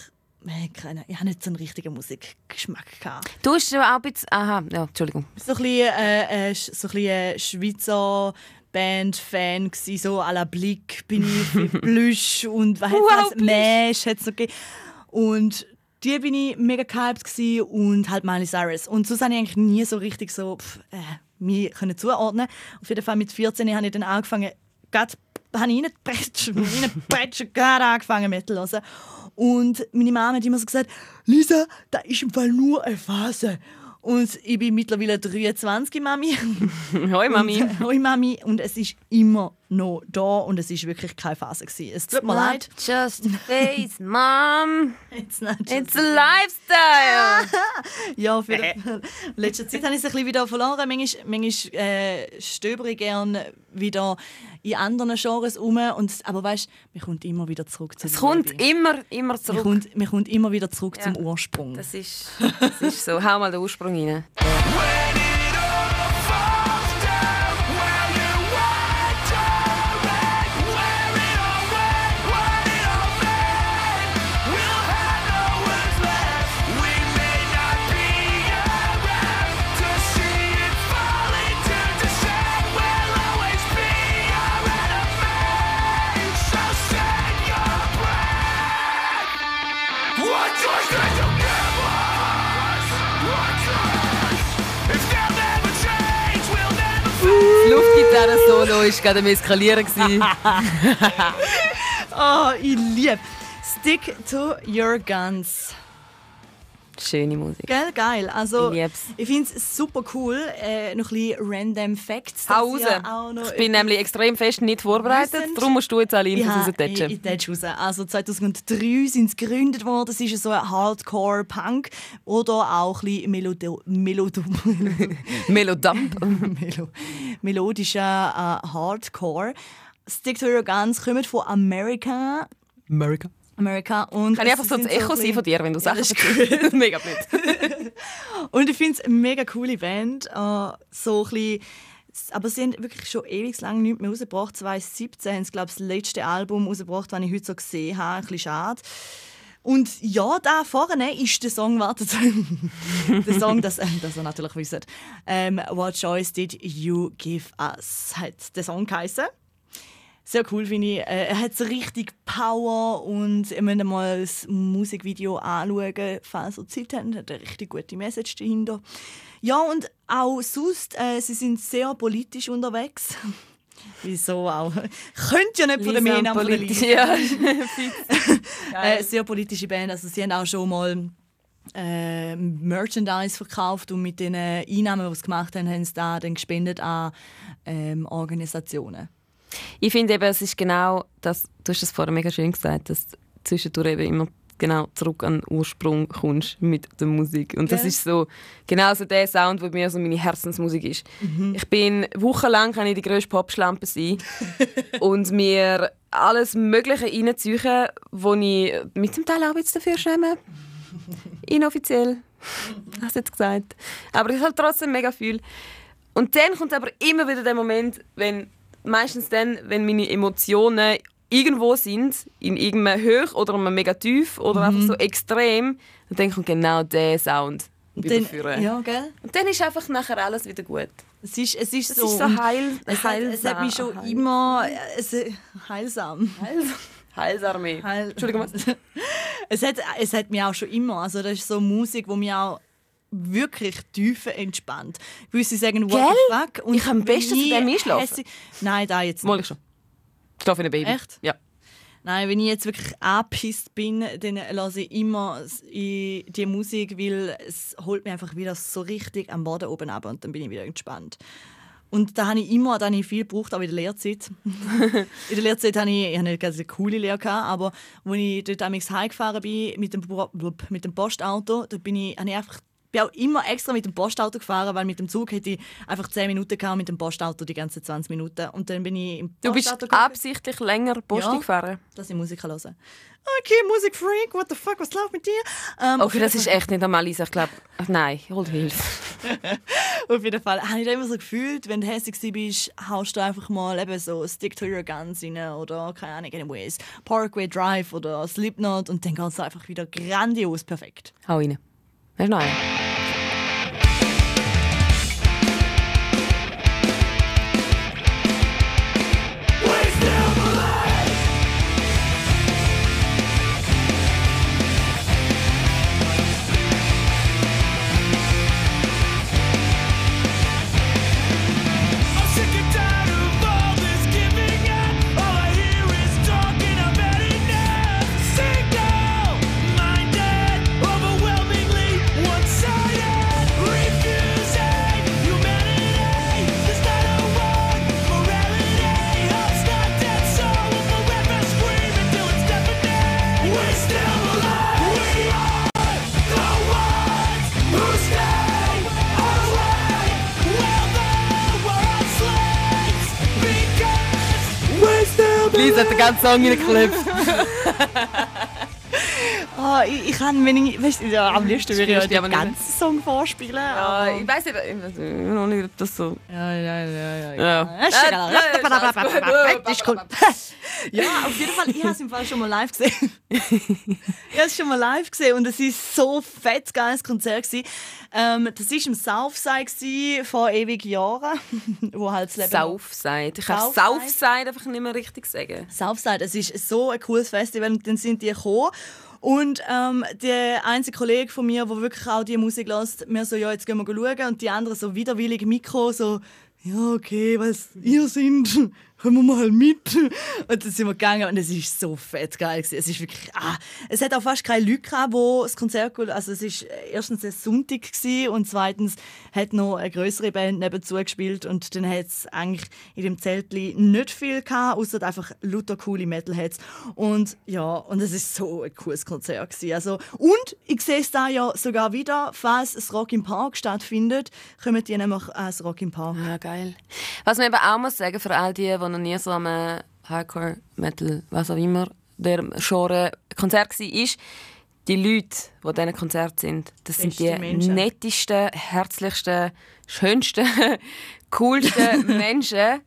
keine, ich habe nicht so einen richtigen Musikgeschmack gehabt. Du hast auch ein bisschen... Aha, ja, Entschuldigung. So ein bisschen, äh, äh, so ein bisschen äh, Schweizer Band-Fan gsi, so à la Blick bin ich für Plüsch und was Wow, Plüsch. Mesh hat's noch gegeben. Und die bin ich mega gehypt und halt Miley Cyrus. Und sonst habe ich eigentlich nie so richtig so pff, äh, mich können zuordnen. Auf jeden Fall mit 14 habe ich dann angefangen, gerade habe ich reingeprätscht, reingeprätscht, gerade angefangen Metal zu hören. Und meine Mama hat immer so gesagt, Lisa, das ist im Fall nur eine Phase. Und ich bin mittlerweile 23, Mami. Hoi, Mami. Und, Hoi, Mami. Und es ist immer noch da und es ist wirklich keine Phase. Gewesen. Es tut mir leid. just face, Mom. It's not just- It's a lifestyle. Ja, für in letzter Zeit habe ich es ein bisschen wieder verloren. Manchmal, manchmal äh, stöbere ich gerne wieder in anderen Genres um. Und, aber weißt du, man kommt immer wieder zurück zum Es kommt Liebe. immer, immer man zurück. kommt, man kommt immer wieder zurück Ja. zum Ursprung. Das ist, das ist so. Hau mal den Ursprung rein. Gitarre Solo ist gerade am Eskalieren. Oh, ich liebe. Stick to your guns. Schöne Musik. Gell, geil. Also, Ich ich finde es super cool. Äh, noch ein bisschen random Facts. Hau raus. noch Ich bin nämlich extrem fest nicht vorbereitet, darum musst du jetzt alle Infos Ja, ich, raustätschen. ich tätsch raus. Also 2003 sind sie gegründet worden. Das ist so ein Hardcore-Punk oder auch ein bisschen Melodo Melodo Melodump. Melo melodischer äh, Hardcore. Stick to Your Guns kommt von Amerika. America. Amerika und Kann ich einfach so das Echo ein sein von dir, wenn du Ja, ist erzählst? Mega blöd. Und ich finde es eine mega coole Band. Äh, so ein bisschen, aber sie haben wirklich schon ewig lang nichts mehr rausgebracht. 2017 haben sie, glaube ich, das letzte Album rausgebracht, das ich heute so gesehen habe. Ein bisschen schade. Und ja, da vorne ist der Song, wartet, der Song, das, äh, das ihr natürlich wisst. Ähm, What Choice Did You Give Us? Hat der Song geheißen. Sehr cool finde ich. Äh, Er hat so richtig Power und ihr müsst mal das Musikvideo anschauen, falls ihr Zeit habt. Hat eine richtig gute Message dahinter. Ja, und auch sonst, äh, sie sind sehr politisch unterwegs. Wieso auch? Könnt ja nicht von der der politisch. Ja. Äh, sehr politische Band. Also sie haben auch schon mal äh, Merchandise verkauft und mit den Einnahmen, die sie gemacht haben, haben sie da dann gespendet an ähm, Organisationen. Ich finde eben, es ist genau das, du hast es vorher mega schön gesagt, dass du zwischendurch eben immer genau zurück an den Ursprung kommst mit der Musik. Und das ist so genau so der Sound, der mir so meine Herzensmusik ist. Mhm. Ich bin wochenlang kann ich die grösste Popschlampe sein und mir alles Mögliche reinziehen, wo ich mit zum Teil auch jetzt dafür schäme. Inoffiziell. Hast du jetzt gesagt. Aber ich halt trotzdem mega viel. Und dann kommt aber immer wieder der Moment, wenn meistens dann, wenn meine Emotionen irgendwo sind, in irgendeinem Hoch oder einem mega tief oder einfach so extrem, und dann kommt genau der Sound wieder Dann, führen. ja, gell? Und dann ist einfach nachher alles wieder gut. Es ist, es ist Das so. ist so heil, es, hat, es hat mich schon heil- immer äh, es, heilsam. Heilsarmee. Heil Entschuldigung, es, hat, es hat mich auch schon immer. Also das ist so Musik, wo mich auch wirklich tief entspannt. Gewisse sagen, what Gell? the fuck? Und Ich am besten zu dem einschlafen. Nein, da jetzt Mal ich schon. Ich schlafe in einem Baby. Echt? Ja. Nein, wenn ich jetzt wirklich angepisst bin, dann lasse ich immer die Musik, weil es holt mich einfach wieder so richtig am Boden oben ab und dann bin ich wieder entspannt. Und da habe ich immer da habe ich viel gebraucht, auch in der Lehrzeit. in der Lehrzeit hatte ich, ich hatte nicht ganz eine coole Lehre, gehabt, aber als ich dort damals heimgefahren bin mit dem, mit dem Postauto, da bin ich, habe ich einfach bin auch immer extra mit dem Postauto gefahren, weil mit dem Zug hätte ich einfach 10 Minuten gehabt, mit dem Postauto die ganzen 20 Minuten. Und dann bin ich im Du bist gegangen absichtlich länger Post Ja. gefahren. dass ich Musik hören. Okay, Musikfreak, what the fuck, was läuft mit dir? Ähm, Okay, das ist echt nicht einmal Lisa. Ich glaube, nein, hol Hilfe. Auf jeden Fall habe ich da immer so gefühlt, wenn du hässlich bist, haust du einfach mal eben so Stick to your guns rein oder keine Ahnung, anyways, Parkway Drive oder Slipknot und dann geht es einfach wieder grandios perfekt. Hau rein. Hast du noch einen? Lisa hat den ganzen Song Ah, ich, ich kann, ich, weißt ja, am liebsten würde ich den ganzen Song vorspielen. Ja, ich weiß nicht, ich weiß noch nicht, ob das so. Ja, ja, ja, ja. Ja. Ist Ist cool. Ja, auf jeden Fall, ich habe es im Fall schon mal live gesehen. ich habe es schon mal live gesehen und es war so fett geiles Konzert. gewesen. Ähm, das war im Southside vor ewig Jahren, wo halt das Leben... Southside. Ich kann Southside? Southside einfach nicht mehr richtig sagen. Southside, es ist so ein cooles Festival und dann sind die gekommen. Und ähm, der einzige Kollege von mir, der wirklich auch die Musik lässt, mir so, ja, jetzt gehen wir schauen. Und die anderen so widerwillig Mikro, so, ja, okay, was ihr sind, kommen wir mal mit. Und dann sind wir gegangen und es ist so fett geil. Gewesen. Es ist wirklich, ah, es hat auch fast keine Leute gehabt, wo das Konzert, gut- also es ist erstens ein Sonntag gewesen und zweitens hat noch eine größere Band nebenzu gespielt und dann hat es eigentlich in dem Zeltli nicht viel gehabt, außer einfach lauter coole Metalheads. Und ja, und es ist so ein cooles Konzert gewesen. Also, und ich sehe es da ja sogar wieder, falls das Rock im Park stattfindet, kommen die nämlich ans Rock im Park. Ja, geil. Was man eben auch muss sagen, für all die, die noch nie so äh, Hardcore, Metal, was auch immer, der Genre Konzert war, ist, die Leute, die an diesen Konzert sind, das sind die Beste Menschen. nettesten, herzlichsten, schönsten, coolsten Menschen,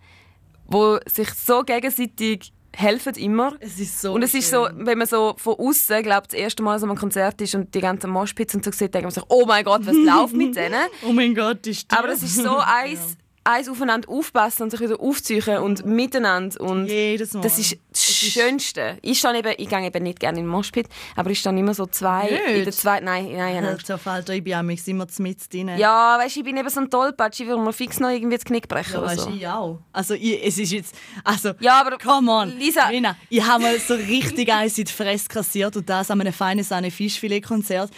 die sich so gegenseitig helfen immer. Es ist so Und es ist so, wenn man so von außen glaubt, das erste Mal so am Konzert ist und die ganzen Moshpits und so sieht, denkt man sich, oh mein Gott, was läuft mit denen? Oh mein Gott, ist Aber das ist so eins, eins aufeinander aufpassen und sich wieder aufziehen und miteinander. Und Jedes Mal. Das ist das Schönste. Ich, stehe eben, ich gehe eben nicht gerne in den Moshpit, aber ich stehe immer so zwei. Nicht? In der zweiten, nein, nein, nicht. Alter Falter, ich bin am immer mit drin. Ja, weißt du, ich bin eben so ein Tollpatsch, ich will mir fix noch irgendwie das Knick brechen Ja, oder weißt so. du, ich auch. Also, ich, es ist jetzt. Also, Ja, aber come on. Lisa- Lina, ich habe mal so richtig eins in die Fresse kassiert und das an einem feinen Sahne Fischfilet-Konzert.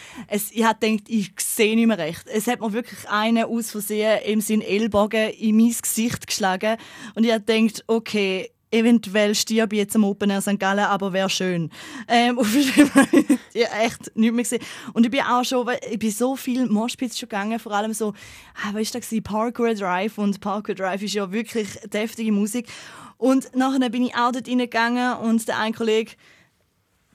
Ich habe gedacht, ich sehe nicht mehr recht. Es hat mir wirklich einen aus Versehen im Sinn Ellbogen in mein Gesicht geschlagen. Und ich habe gedacht, okay. Eventuell stirb ich jetzt am Open Air St. Gallen, aber wäre schön. Ähm, auf jeden Fall, ich habe echt nicht mehr gesehen. Und ich bin auch schon, ich bin so viel Moshpits schon gegangen, vor allem so, ah, was war das? Parkour Drive. Und Parkour Drive ist ja wirklich deftige Musik. Und nachher bin ich auch dort reingegangen und der ein Kollege,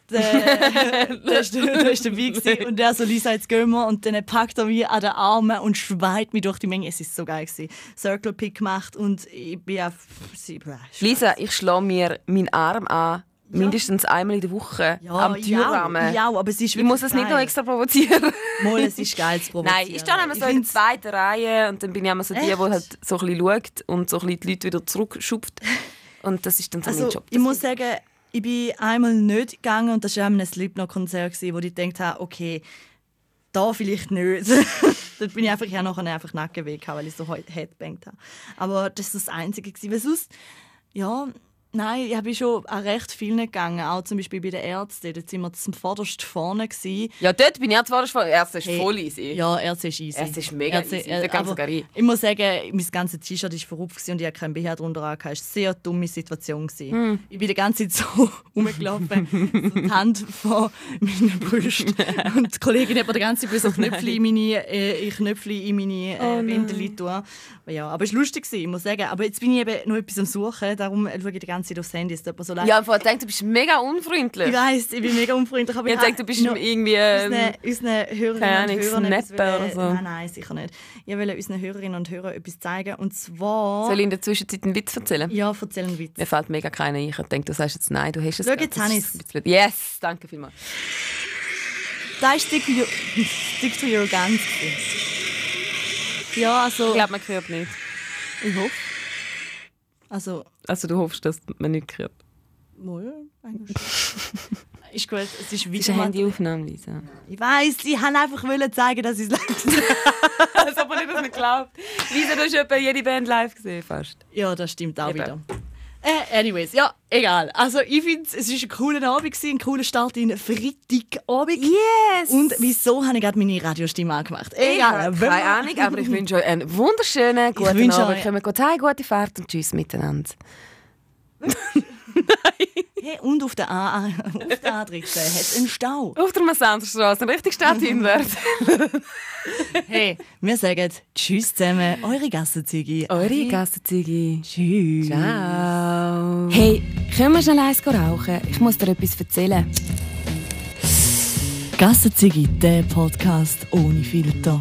der, der, ist, der ist dabei gewesen und der so, Lisa, jetzt gehen wir. Und dann packt er mich an den Armen und schweit mich durch die Menge. Es ist so geil gewesen. Circle Pick gemacht und ich bin auf... sie- Lisa, ich schlage mir meinen Arm an, mindestens einmal in der Woche am Türrahmen. Ja, aber es ist Ich muss es nicht noch extra provozieren. Mal, es ist geil zu provozieren. Nein, ich stehe immer so in der zweiten Reihe und dann bin ich immer so die, die halt so ein bisschen schaut und so ein bisschen die Leute wieder zurückschupft. Und das ist dann so mein Also, Job. ich muss sagen, ich bin einmal nicht gegangen und das war ein Slipknot-Konzert, gewesen, wo ich gedacht habe, okay, da vielleicht nicht. Dort bin ich einfach, ja nachher einfach weg, weil ich so he- headbangt habe. Aber das war das Einzige. Weil sonst, ja, nein, ich bin schon an recht vielen gegangen. Auch zum Beispiel bei den Ärzten. Dort sind wir zum vorderst vorne. Gewesen. ja, dort bin ich auch zwar schon. Erst ist Hey, voll easy. Ja, Ärzte ist easy. Ärzte ist mega easy, da kannst du aber rein. Ich muss sagen, mein ganzes T-Shirt war verrupft und ich hatte kein BH drunter. Es war eine sehr dumme Situation. Hm. Ich bin die ganze Zeit so rumgelaufen, so die Hand vor meinen Brüsten. Und die Kollegin hat mir die ganze Zeit so Knöpfe in meine, äh, in meine Oh äh, Wände tun. Ja, aber es war lustig, ich muss sagen. Aber jetzt bin ich eben noch etwas am Suchen, darum schaue ich die ganze Zeit aufs Handy. Es tut mir so leid. Ja, ich denke, du bist mega unfreundlich. Ich weiss, ich bin mega unfreundlich, aber Ich ich denke, du bist irgendwie. Ähm, unseren, unseren Hörerinnen und Hörern etwas oder so. Nein, nein, sicher nicht. Ich will unseren Hörerinnen und Hörern etwas zeigen. Und zwar... soll ich in der Zwischenzeit einen Witz erzählen? Ja, erzähl einen Witz. Mir fällt mega keiner ein. Ich denke, du sagst jetzt nein, du hast es. Schau, jetzt habe. Yes, danke vielmals. Da ist Stick Stick to your Guns. Ja, also... Ich glaube, man hört nicht. ich hoffe. Also... Also du hoffst, dass man nicht hört. Wohl, eigentlich. ist gut, es ist Das ist wieder eine mal... Handyaufnahme, Lisa. Ich weiss, ich wollte einfach wollen zeigen, dass ich es live ob man nicht das nicht glaubt. Lisa, du hast etwa jede Band live gesehen, fast. Ja, das stimmt auch Eben. wieder. Äh, anyways, ja, egal. Also ich finde, es war ein cooler Abend, gewesen, ein cooler Start in Freitagabend. Yes! Und wieso habe ich gerade meine Radiostimme angemacht? Ich Egal. wenn keine Ahnung, aber ich wünsche euch einen wunderschönen guten wünsche Abend. euch- Kommen gut heim, gute Fahrt und tschüss miteinander. Hey, und auf der, A auf der A13 hat es einen Stau. Auf der Massanderstraße, richtig stadthinwärts. Hey, wir sagen Tschüss zusammen, eure Gassenzüge. Eure Gassenziege. Tschüss. Ciao. Hey, können wir schnell eins rauchen? Ich muss dir etwas erzählen. Gassenziggy, der Podcast ohne Filter.